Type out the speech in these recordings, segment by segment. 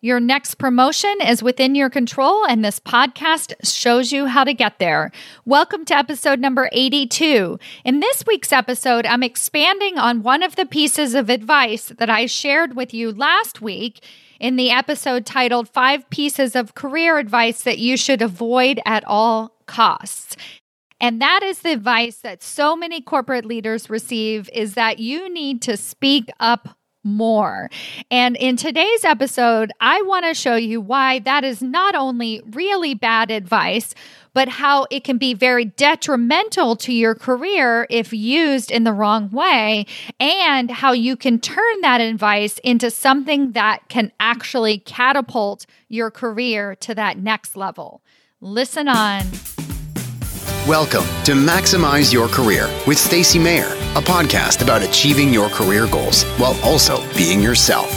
Your next promotion is within your control, and this podcast shows you how to get there. Welcome to episode number 82. In this week's episode, I'm expanding on one of the pieces of advice that I shared with you last week in the episode titled Five Pieces of Career Advice That You Should Avoid at All Costs. And that is the advice that so many corporate leaders receive is that you need to speak up more. And in today's episode, I want to show you why that is not only really bad advice, but how it can be very detrimental to your career if used in the wrong way, and how you can turn that advice into something that can actually catapult your career to that next level. Listen on. Welcome to Maximize Your Career with Stacy Mayer, a podcast about achieving your career goals while also being yourself.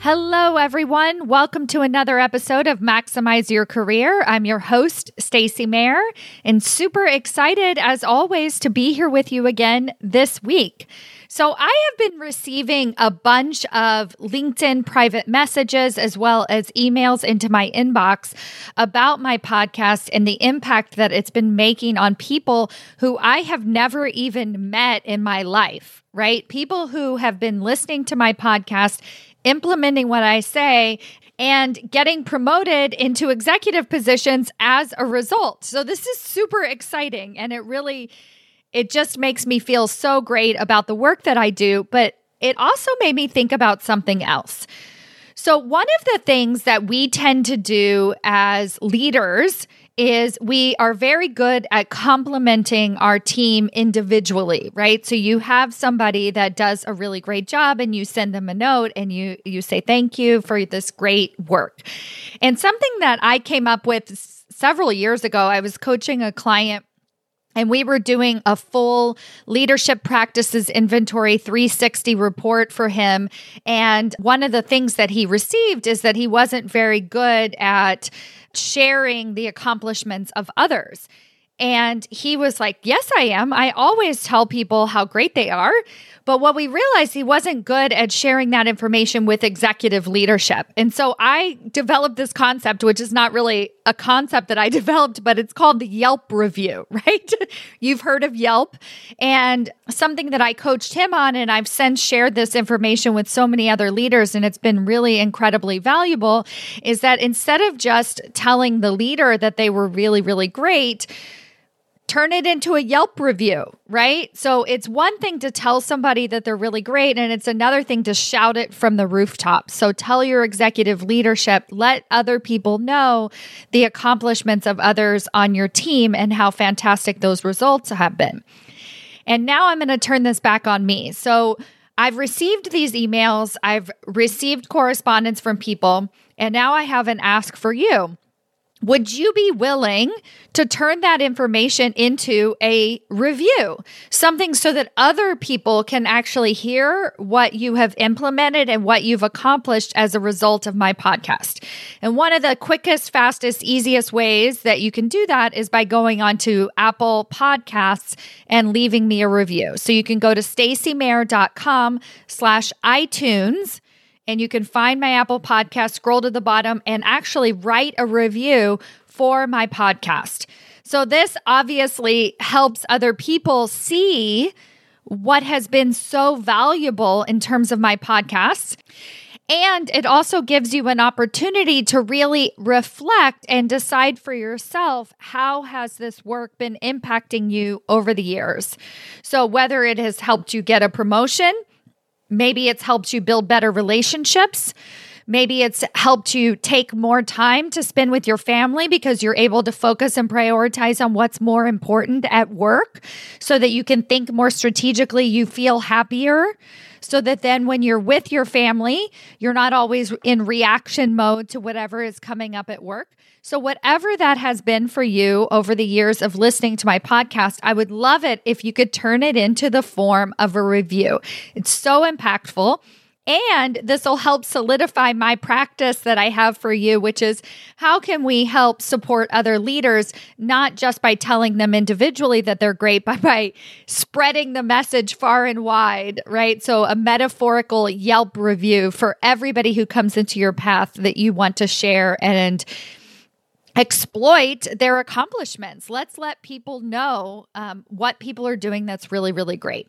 Hello everyone. Welcome to another episode of Maximize Your Career. I'm your host, Stacy Mayer, and super excited as always to be here with you again this week. So I have been receiving a bunch of LinkedIn private messages as well as emails into my inbox about my podcast and the impact that it's been making on people who I have never even met in my life, right? People who have been listening to my podcast, implementing what I say, and getting promoted into executive positions as a result. So this is super exciting and it really it just makes me feel so great about the work that I do, but it also made me think about something else. So, one of the things that we tend to do as leaders is we are very good at complimenting our team individually, right? So you have somebody that does a really great job and you send them a note and you you say thank you for this great work. And something that I came up with several years ago, I was coaching a client and we were doing a full leadership practices inventory 360 report for him. And one of the things that he received is that he wasn't very good at sharing the accomplishments of others. And he was like, Yes, I am. I always tell people how great they are. But what we realized, he wasn't good at sharing that information with executive leadership. And so I developed this concept, which is not really a concept that I developed, but it's called the Yelp review, right? You've heard of Yelp. And something that I coached him on, and I've since shared this information with so many other leaders, and it's been really incredibly valuable, is that instead of just telling the leader that they were really, really great, turn it into a Yelp review, right? So it's one thing to tell somebody that they're really great, and it's another thing to shout it from the rooftop. So tell your executive leadership, let other people know the accomplishments of others on your team and how fantastic those results have been. And now I'm going to turn this back on me. So I've received these emails, I've received correspondence from people, and now I have an ask for you. Would you be willing to turn that information into a review? Something so that other people can actually hear what you have implemented and what you've accomplished as a result of my podcast. And one of the quickest, fastest, easiest ways that you can do that is by going onto Apple Podcasts and leaving me a review. So you can go to stacymayer.com slash iTunes and you can find my Apple podcast, scroll to the bottom, and actually write a review for my podcast. So, this obviously helps other people see what has been so valuable in terms of my podcast. And it also gives you an opportunity to really reflect and decide for yourself how has this work been impacting you over the years. So whether it has helped you get a promotion, Maybe it's helped you build better relationships. Maybe it's helped you take more time to spend with your family because you're able to focus and prioritize on what's more important at work so that you can think more strategically. You feel happier so that then when you're with your family, you're not always in reaction mode to whatever is coming up at work. So, whatever that has been for you over the years of listening to my podcast, I would love it if you could turn it into the form of a review. It's so impactful. And this will help solidify my practice that I have for you, which is how can we help support other leaders, not just by telling them individually that they're great, but by spreading the message far and wide, right? So, a metaphorical Yelp review for everybody who comes into your path that you want to share and exploit their accomplishments. Let's let people know um, what people are doing that's really, really great.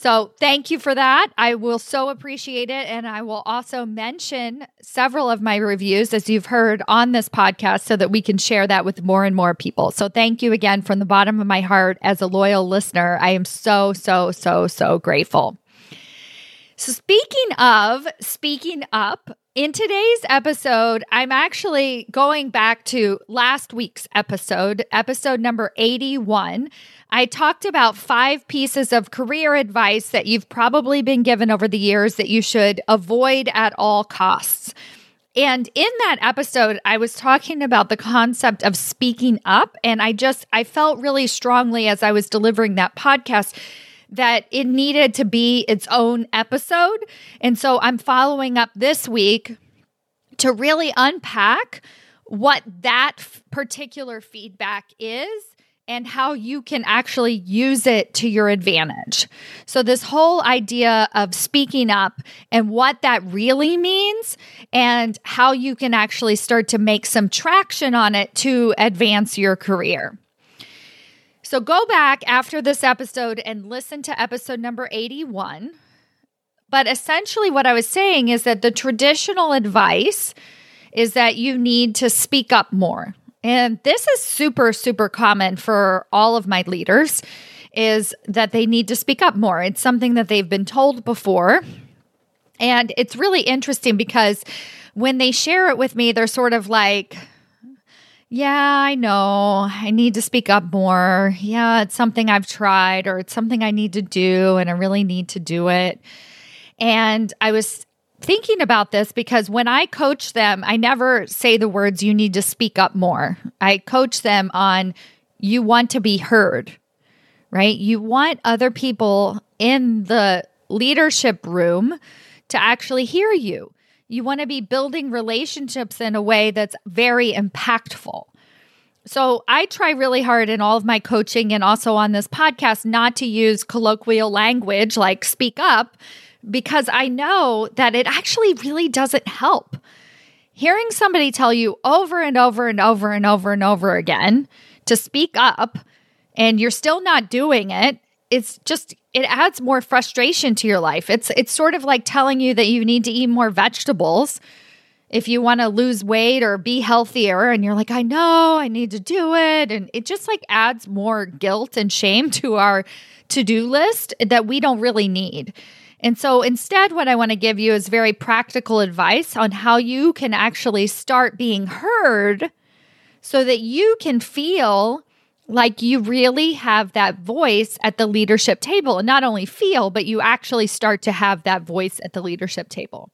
So, thank you for that. I will so appreciate it. And I will also mention several of my reviews, as you've heard on this podcast, so that we can share that with more and more people. So, thank you again from the bottom of my heart as a loyal listener. I am so, so, so, so grateful. So, speaking of speaking up, in today's episode, I'm actually going back to last week's episode, episode number 81. I talked about five pieces of career advice that you've probably been given over the years that you should avoid at all costs. And in that episode, I was talking about the concept of speaking up. And I just, I felt really strongly as I was delivering that podcast that it needed to be its own episode. And so I'm following up this week to really unpack what that particular feedback is and how you can actually use it to your advantage. So, this whole idea of speaking up and what that really means, and how you can actually start to make some traction on it to advance your career. So go back after this episode and listen to episode number 81. But essentially, what I was saying is that the traditional advice is that you need to speak up more. And this is super, super common for all of my leaders is that they need to speak up more. It's something that they've been told before. And it's really interesting because when they share it with me, they're sort of like, yeah, I know. I need to speak up more. Yeah, it's something I've tried or it's something I need to do and I really need to do it. And I was thinking about this because when I coach them, I never say the words, you need to speak up more. I coach them on, you want to be heard, right? You want other people in the leadership room to actually hear you. You want to be building relationships in a way that's very impactful. So I try really hard in all of my coaching and also on this podcast not to use colloquial language like speak up because I know that it actually really doesn't help. Hearing somebody tell you over and over and over and over and over again to speak up and you're still not doing it, it's just it adds more frustration to your life. It's it's sort of like telling you that you need to eat more vegetables if you want to lose weight or be healthier and you're like I know, I need to do it and it just like adds more guilt and shame to our to-do list that we don't really need. And so instead what I want to give you is very practical advice on how you can actually start being heard so that you can feel like you really have that voice at the leadership table. And not only feel but you actually start to have that voice at the leadership table.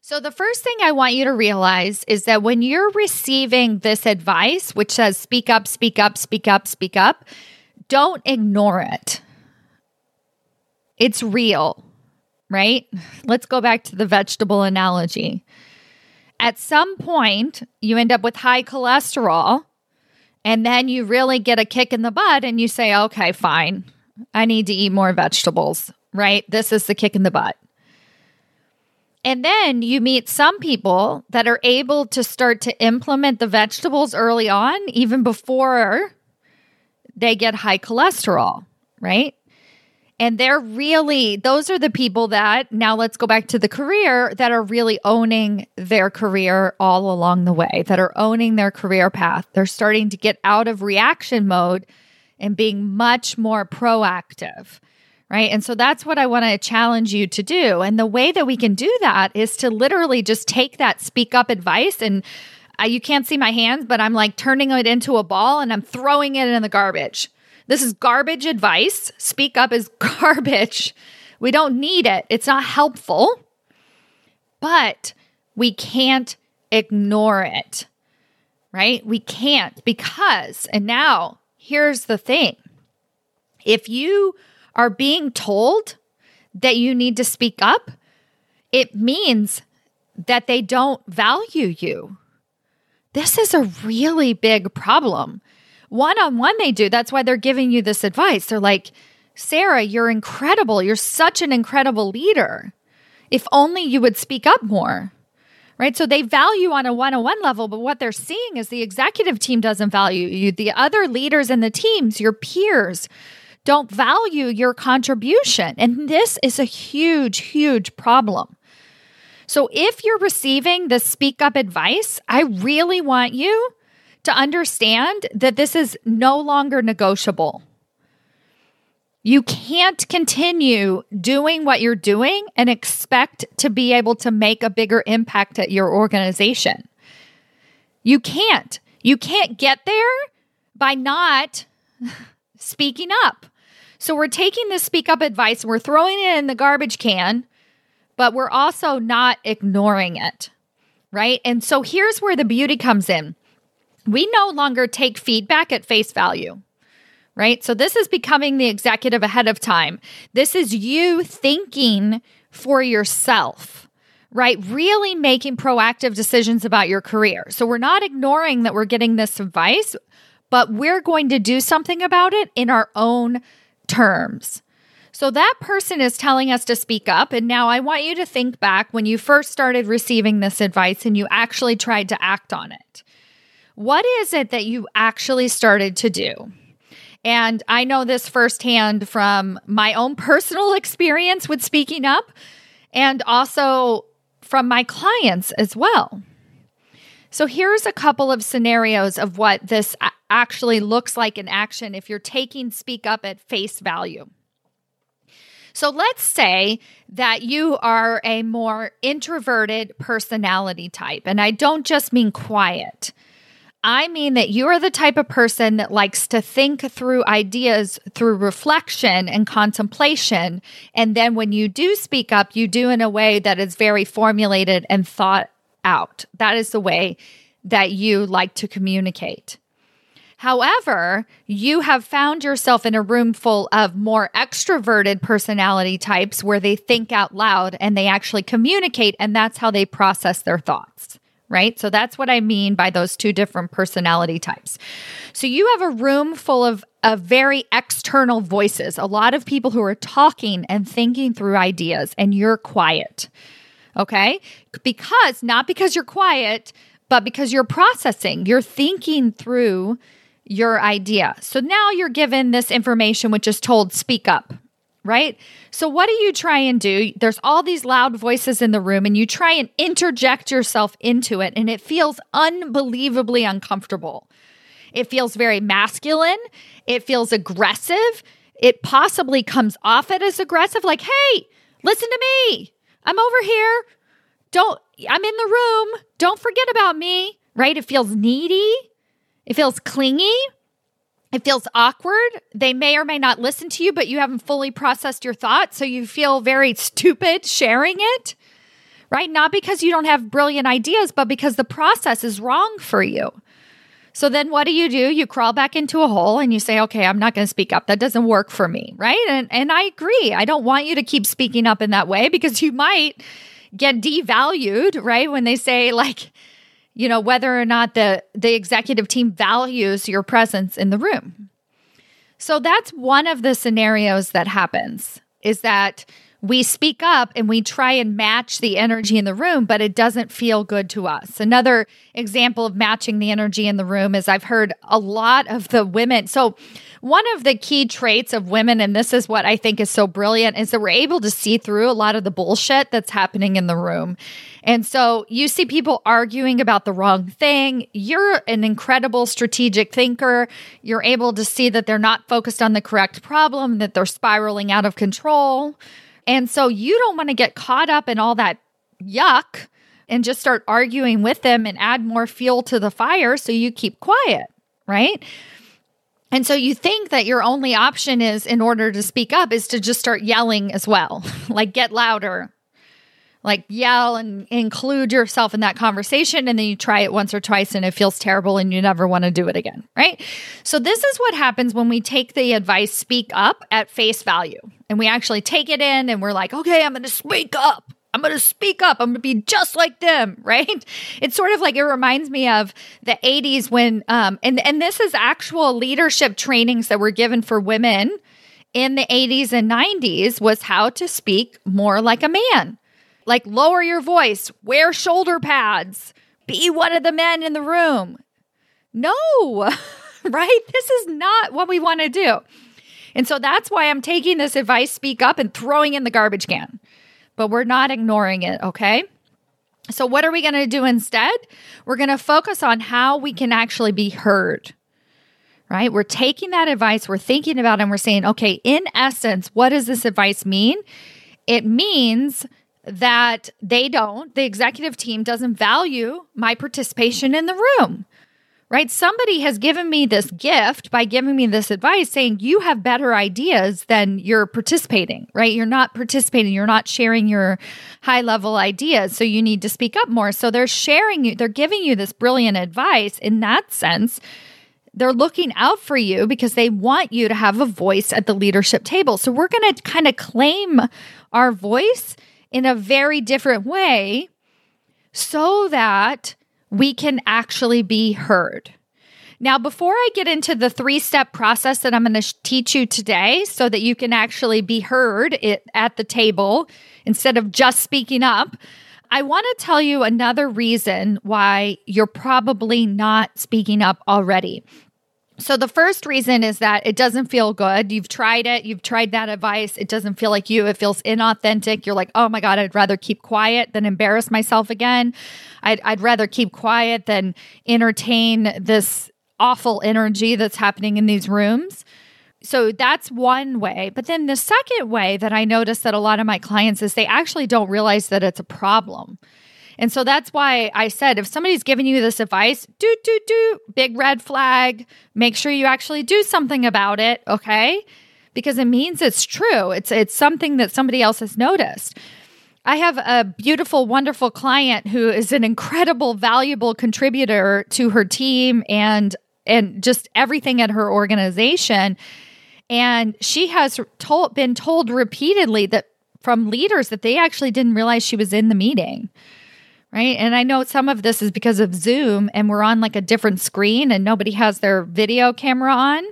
So the first thing i want you to realize is that when you're receiving this advice which says speak up speak up speak up speak up don't ignore it. It's real right? Let's go back to the vegetable analogy. At some point you end up with high cholesterol and then you really get a kick in the butt and you say, okay, fine. I need to eat more vegetables, right? This is the kick in the butt. And then you meet some people that are able to start to implement the vegetables early on, even before they get high cholesterol, right? And they're really, those are the people that, now let's go back to the career, that are really owning their career all along the way, that are owning their career path. They're starting to get out of reaction mode and being much more proactive. Right. And so that's what I want to challenge you to do. And the way that we can do that is to literally just take that speak up advice and you can't see my hands, but I'm like turning it into a ball and I'm throwing it in the garbage this is garbage advice. Speak up is garbage. We don't need it, it's not helpful, but we can't ignore it, right? We can't because, and now here's the thing if you are being told that you need to speak up, it means that they don't value you. This is a really big problem. One on one, they do. That's why they're giving you this advice. They're like, Sarah, you're incredible. You're such an incredible leader. If only you would speak up more. Right. So they value on a one on one level, but what they're seeing is the executive team doesn't value you. The other leaders in the teams, your peers, don't value your contribution. And this is a huge, huge problem. So if you're receiving the speak up advice, I really want you to understand that this is no longer negotiable. You can't continue doing what you're doing and expect to be able to make a bigger impact at your organization. You can't. You can't get there by not speaking up. So we're taking this speak up advice, and we're throwing it in the garbage can but we're also not ignoring it, right? And so here's where the beauty comes in. We no longer take feedback at face value, right? So this is becoming the executive ahead of time. This is you thinking for yourself, right? Really making proactive decisions about your career. So we're not ignoring that we're getting this advice, but we're going to do something about it in our own terms. So that person is telling us to speak up. And now I want you to think back when you first started receiving this advice and you actually tried to act on it. What is it that you actually started to do? And I know this firsthand from my own personal experience with speaking up and also from my clients as well. So here's a couple of scenarios of what this actually looks like in action if you're taking speak up at face value. So let's say that you are a more introverted personality type. And I don't just mean quiet. I mean that you are the type of person that likes to think through ideas through reflection and contemplation. And then when you do speak up, you do in a way that is very formulated and thought out. That is the way that you like to communicate. However, you have found yourself in a room full of more extroverted personality types where they think out loud and they actually communicate, and that's how they process their thoughts. Right. So that's what I mean by those two different personality types. So you have a room full of, of very external voices, a lot of people who are talking and thinking through ideas, and you're quiet. Okay. Because not because you're quiet, but because you're processing, you're thinking through your idea. So now you're given this information, which is told, speak up, right? So what do you try and do? There's all these loud voices in the room, and you try and interject yourself into it, and it feels unbelievably uncomfortable. It feels very masculine, it feels aggressive. It possibly comes off it as aggressive, like, hey, listen to me. I'm over here. Don't, I'm in the room. Don't forget about me, right? It feels needy. It feels clingy. It feels awkward. They may or may not listen to you, but you haven't fully processed your thoughts. So you feel very stupid sharing it, right? Not because you don't have brilliant ideas, but because the process is wrong for you. So then what do you do? You crawl back into a hole and you say, okay, I'm not going to speak up. That doesn't work for me, right? And, and I agree. I don't want you to keep speaking up in that way because you might get devalued, right? When they say, like, you know, whether or not the, the executive team values your presence in the room. So that's one of the scenarios that happens is that we speak up and we try and match the energy in the room, but it doesn't feel good to us. Another example of matching the energy in the room is I've heard a lot of the women. So, one of the key traits of women, and this is what I think is so brilliant, is that we're able to see through a lot of the bullshit that's happening in the room. And so you see people arguing about the wrong thing. You're an incredible strategic thinker. You're able to see that they're not focused on the correct problem, that they're spiraling out of control. And so you don't want to get caught up in all that yuck and just start arguing with them and add more fuel to the fire. So you keep quiet, right? And so you think that your only option is, in order to speak up, is to just start yelling as well, like get louder, like yell and include yourself in that conversation and then you try it once or twice and it feels terrible and you never want to do it again, right? So this is what happens when we take the advice speak up at face value and we actually take it in and we're like, "Okay, I'm going to speak up." I'm going to speak up. I'm going to be just like them, right? It's sort of like it reminds me of the 80s when um and and this is actual leadership trainings that were given for women in the 80s and 90s was how to speak more like a man like lower your voice, wear shoulder pads, be one of the men in the room. No, right? This is not what we want to do. And so that's why I'm taking this advice, speak up, and throwing in the garbage can. But we're not ignoring it, okay? So, what are we going to do instead? We're going to focus on how we can actually be heard, right? We're taking that advice, we're thinking about it, and we're saying, okay, in essence, what does this advice mean? It means that they don't, the executive team doesn't value my participation in the room, right? Somebody has given me this gift by giving me this advice saying you have better ideas than you're participating, right? You're not participating, you're not sharing your high level ideas. So you need to speak up more. So they're sharing you, they're giving you this brilliant advice in that sense they're looking out for you because they want you to have a voice at the leadership table. So we're going to kind of claim our voice in a very different way so that we can actually be heard. Now, before I get into the three step process that I'm going to teach you today so that you can actually be heard at the table instead of just speaking up, I want to tell you another reason why you're probably not speaking up already. So, the first reason is that it doesn't feel good. You've tried it, you've tried that advice. It doesn't feel like you, it feels inauthentic. You're like, oh my God, I'd rather keep quiet than embarrass myself again. I'd, I'd rather keep quiet than entertain this awful energy that's happening in these rooms. So, that's one way. But then the second way that I notice that a lot of my clients is they actually don't realize that it's a problem. And so that's why I said if somebody's giving you this advice, do, do, do, big red flag, make sure you actually do something about it, okay? Because it means it's true. It's it's something that somebody else has noticed. I have a beautiful, wonderful client who is an incredible, valuable contributor to her team and and just everything at her organization. And she has told been told repeatedly that from leaders that they actually didn't realize she was in the meeting right? And I know some of this is because of Zoom and we're on like a different screen and nobody has their video camera on.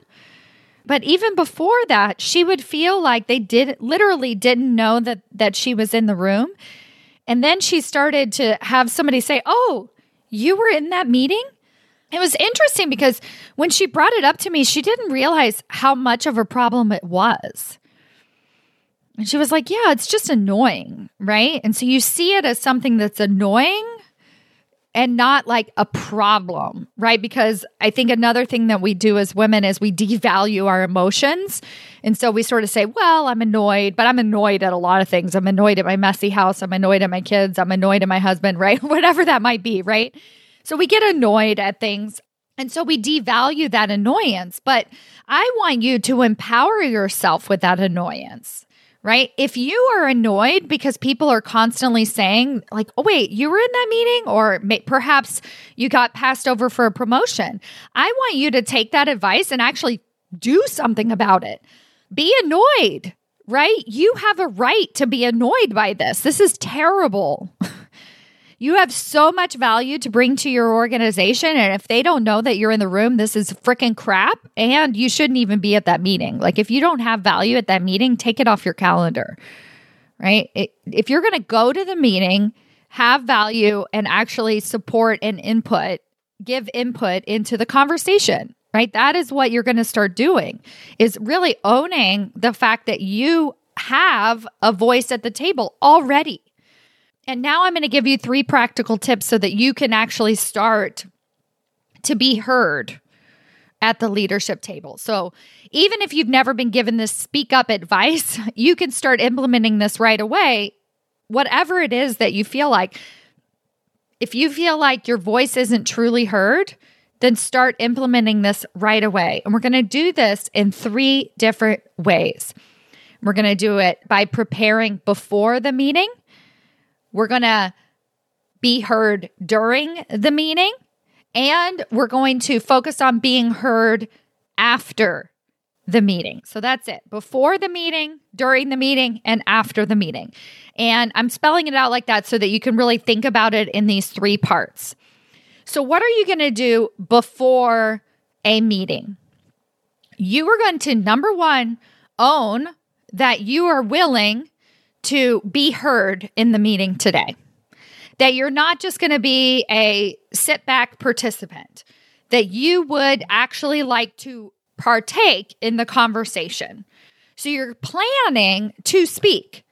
But even before that, she would feel like they did literally didn't know that that she was in the room. And then she started to have somebody say, "Oh, you were in that meeting?" It was interesting because when she brought it up to me, she didn't realize how much of a problem it was. And she was like, Yeah, it's just annoying. Right. And so you see it as something that's annoying and not like a problem, right? Because I think another thing that we do as women is we devalue our emotions. And so we sort of say, well, I'm annoyed, but I'm annoyed at a lot of things. I'm annoyed at my messy house. I'm annoyed at my kids. I'm annoyed at my husband, right? Whatever that might be, right? So we get annoyed at things. And so we devalue that annoyance. But I want you to empower yourself with that annoyance right? If you are annoyed because people are constantly saying, like, oh, wait, you were in that meeting, or may- perhaps you got passed over for a promotion, I want you to take that advice and actually do something about it. Be annoyed, right? You have a right to be annoyed by this. This is terrible. You have so much value to bring to your organization. And if they don't know that you're in the room, this is freaking crap. And you shouldn't even be at that meeting. Like, if you don't have value at that meeting, take it off your calendar, right? It, if you're going to go to the meeting, have value, and actually support and input, give input into the conversation right that is what you're going to start doing is really owning the fact that you have a voice at the table already and now I'm going to give you three practical tips so that you can actually start to be heard at the leadership table. So, even if you've never been given this speak up advice, you can start implementing this right away. Whatever it is that you feel like, if you feel like your voice isn't truly heard, then start implementing this right away. And we're going to do this in three different ways. We're going to do it by preparing before the meeting we're going to be heard during the meeting, and we're going to focus on being heard after the meeting. So that's it. Before the meeting, during the meeting, and after the meeting. And I'm spelling it out like that so that you can really think about it in these three parts. So, what are you going to do before a meeting? You are going to, number one, own that you are willing to be heard in the meeting today. That you're not just going to be a sit back participant, that you would actually like to partake in the conversation. So you're planning to speak.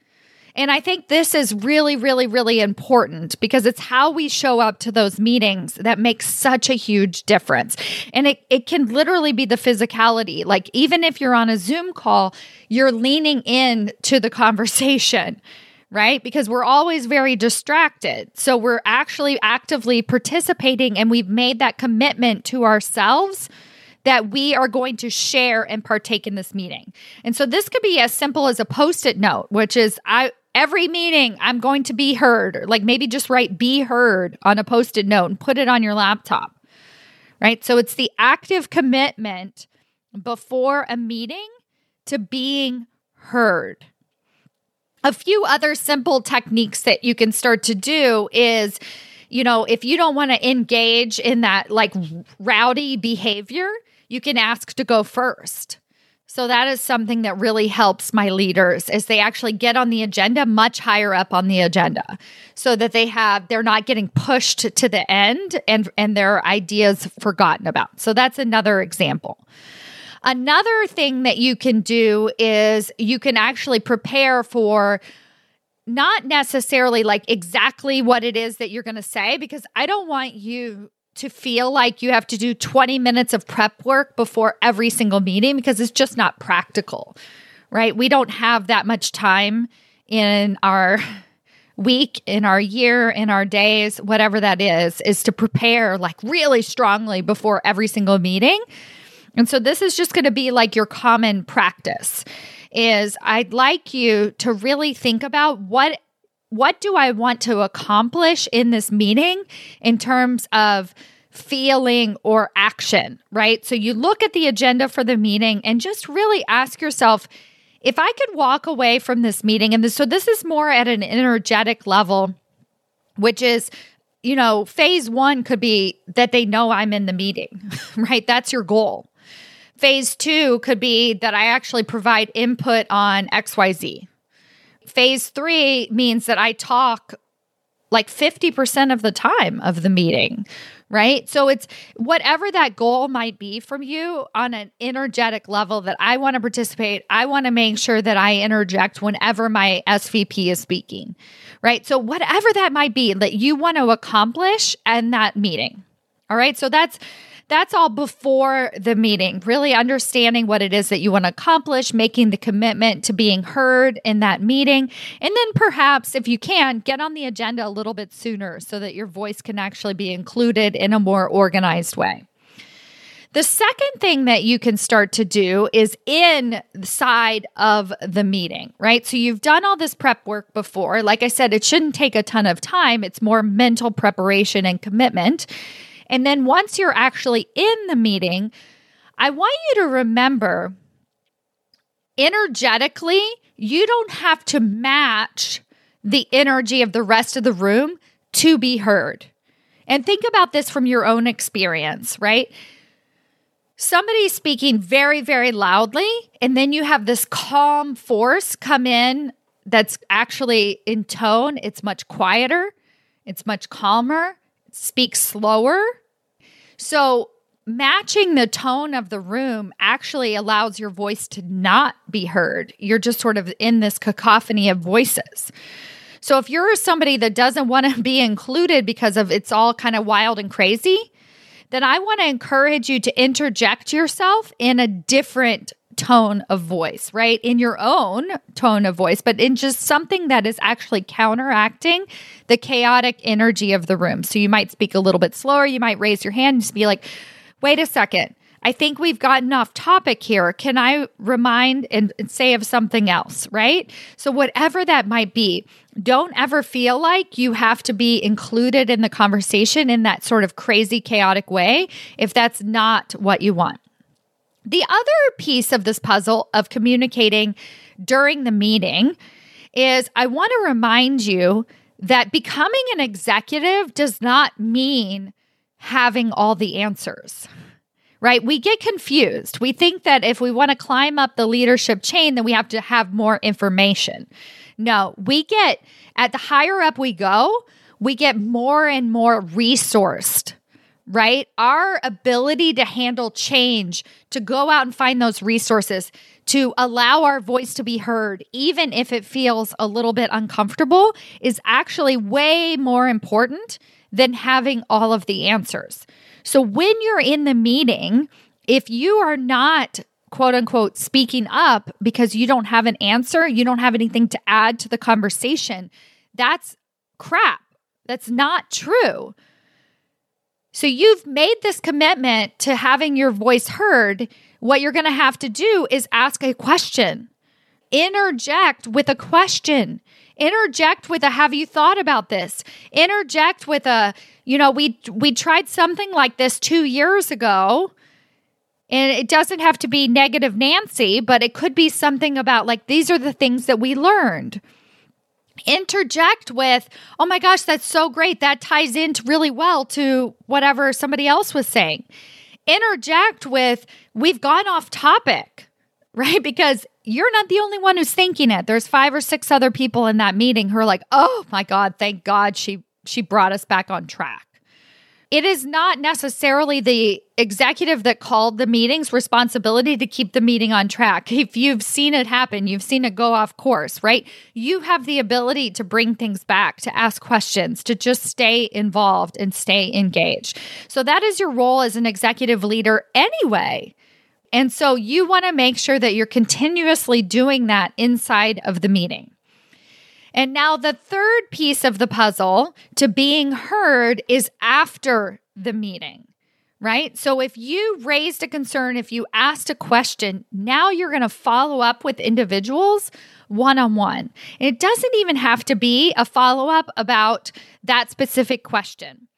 And I think this is really, really, really important because it's how we show up to those meetings that makes such a huge difference. And it, it can literally be the physicality. Like, even if you're on a Zoom call, you're leaning in to the conversation, right? Because we're always very distracted. So we're actually actively participating and we've made that commitment to ourselves that we are going to share and partake in this meeting. And so this could be as simple as a post-it note, which is I every meeting I'm going to be heard, or like maybe just write be heard on a post-it note and put it on your laptop. Right? So it's the active commitment before a meeting to being heard. A few other simple techniques that you can start to do is you know, if you don't want to engage in that like rowdy behavior, you can ask to go first. So that is something that really helps my leaders is they actually get on the agenda much higher up on the agenda so that they have they're not getting pushed to the end and and their ideas forgotten about. So that's another example. Another thing that you can do is you can actually prepare for not necessarily like exactly what it is that you're going to say because I don't want you to feel like you have to do 20 minutes of prep work before every single meeting because it's just not practical, right? We don't have that much time in our week, in our year, in our days, whatever that is, is to prepare like really strongly before every single meeting. And so this is just going to be like your common practice is I'd like you to really think about what what do I want to accomplish in this meeting in terms of feeling or action, right? So you look at the agenda for the meeting and just really ask yourself if I could walk away from this meeting, and this, so this is more at an energetic level, which is you know, phase one could be that they know I'm in the meeting, right? That's your goal. Phase two could be that I actually provide input on XYZ, Phase three means that I talk like 50% of the time of the meeting, right? So it's whatever that goal might be from you on an energetic level that I want to participate. I want to make sure that I interject whenever my SVP is speaking, right? So whatever that might be that you want to accomplish in that meeting. All right. So that's that's all before the meeting, really understanding what it is that you want to accomplish, making the commitment to being heard in that meeting. And then perhaps, if you can, get on the agenda a little bit sooner so that your voice can actually be included in a more organized way. The second thing that you can start to do is inside of the meeting, right? So you've done all this prep work before. Like I said, it shouldn't take a ton of time, it's more mental preparation and commitment. And then once you're actually in the meeting, I want you to remember energetically, you don't have to match the energy of the rest of the room to be heard. And think about this from your own experience, right? Somebody's speaking very, very loudly, and then you have this calm force come in that's actually in tone. It's much quieter, it's much calmer, speak slower. So, matching the tone of the room actually allows your voice to not be heard. You're just sort of in this cacophony of voices. So, if you're somebody that doesn't want to be included because of it's all kind of wild and crazy, then I want to encourage you to interject yourself in a different tone of voice, right? In your own tone of voice, but in just something that is actually counteracting the chaotic energy of the room. So you might speak a little bit slower, you might raise your hand and just be like, wait a second. I think we've gotten off topic here. Can I remind and, and say of something else, right? So, whatever that might be, don't ever feel like you have to be included in the conversation in that sort of crazy, chaotic way if that's not what you want. The other piece of this puzzle of communicating during the meeting is I want to remind you that becoming an executive does not mean having all the answers. Right? We get confused. We think that if we want to climb up the leadership chain, then we have to have more information. No, we get at the higher up we go, we get more and more resourced right? Our ability to handle change, to go out and find those resources, to allow our voice to be heard, even if it feels a little bit uncomfortable, is actually way more important than having all of the answers. So when you're in the meeting, if you are not quote unquote speaking up because you don't have an answer, you don't have anything to add to the conversation, that's crap. That's not true. So you've made this commitment to having your voice heard. What you're going to have to do is ask a question. Interject with a question. Interject with a have you thought about this? Interject with a, you know, we we tried something like this 2 years ago. And it doesn't have to be negative Nancy, but it could be something about like these are the things that we learned interject with, oh my gosh, that's so great. That ties in really well to whatever somebody else was saying. Interject with, we've gone off topic, right? Because you're not the only one who's thinking it. There's five or six other people in that meeting who are like, oh my God, thank God she she brought us back on track it is not necessarily the executive that called the meeting's responsibility to keep the meeting on track. If you've seen it happen, you've seen it go off course, right? You have the ability to bring things back, to ask questions, to just stay involved and stay engaged. So that is your role as an executive leader anyway. And so you want to make sure that you're continuously doing that inside of the meeting. And now the third piece of the puzzle to being heard is after the meeting, right? So if you raised a concern, if you asked a question, now you're going to follow up with individuals one on one. It doesn't even have to be a follow up about that specific question.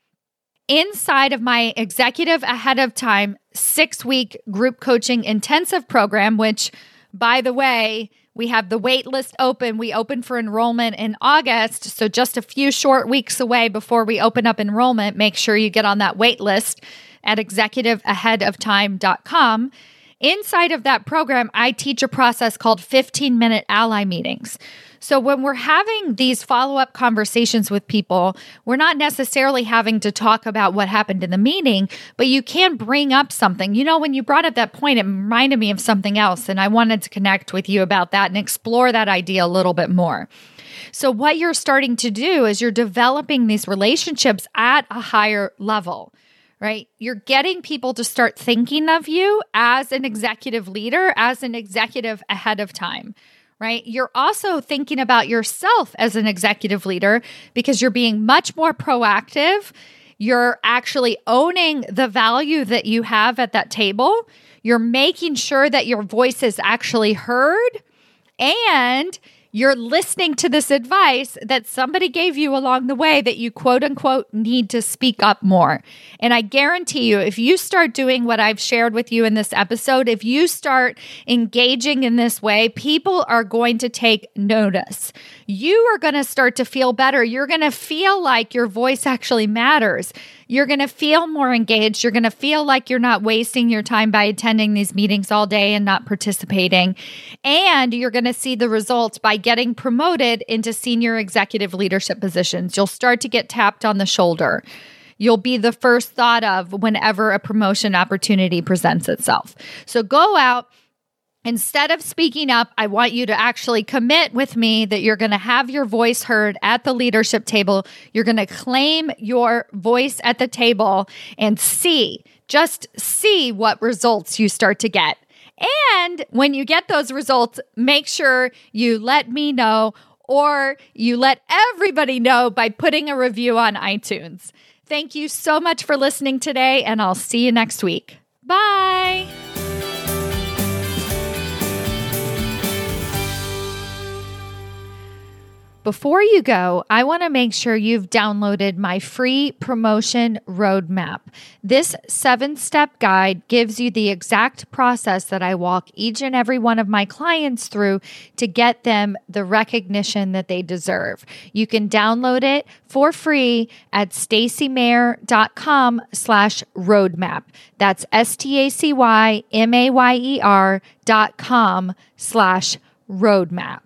Inside of my executive ahead of time six week group coaching intensive program, which by the way, we have the wait list open. We open for enrollment in August. So just a few short weeks away before we open up enrollment, make sure you get on that wait list at executiveaheadoftime.com. Inside of that program, I teach a process called 15 minute ally meetings. So when we're having these follow up conversations with people, we're not necessarily having to talk about what happened in the meeting, but you can bring up something. You know, when you brought up that point, it reminded me of something else. And I wanted to connect with you about that and explore that idea a little bit more. So, what you're starting to do is you're developing these relationships at a higher level right? You're getting people to start thinking of you as an executive leader, as an executive ahead of time right? You're also thinking about yourself as an executive leader because you're being much more proactive. You're actually owning the value that you have at that table. You're making sure that your voice is actually heard and you're listening to this advice that somebody gave you along the way that you quote unquote need to speak up more. And I guarantee you, if you start doing what I've shared with you in this episode, if you start engaging in this way, people are going to take notice. You are going to start to feel better. You're going to feel like your voice actually matters. You're going to feel more engaged. You're going to feel like you're not wasting your time by attending these meetings all day and not participating. And you're going to see the results by getting promoted into senior executive leadership positions. You'll start to get tapped on the shoulder. You'll be the first thought of whenever a promotion opportunity presents itself. So go out Instead of speaking up, I want you to actually commit with me that you're going to have your voice heard at the leadership table. You're going to claim your voice at the table and see, just see what results you start to get. And when you get those results, make sure you let me know or you let everybody know by putting a review on iTunes. Thank you so much for listening today, and I'll see you next week. Bye. Before you go, I want to make sure you've downloaded my free promotion roadmap. This seven step guide gives you the exact process that I walk each and every one of my clients through to get them the recognition that they deserve. You can download it for free at stacymayer.com slash roadmap. That's S-T-A-C-Y-M-A-Y-E-R dot com slash roadmap.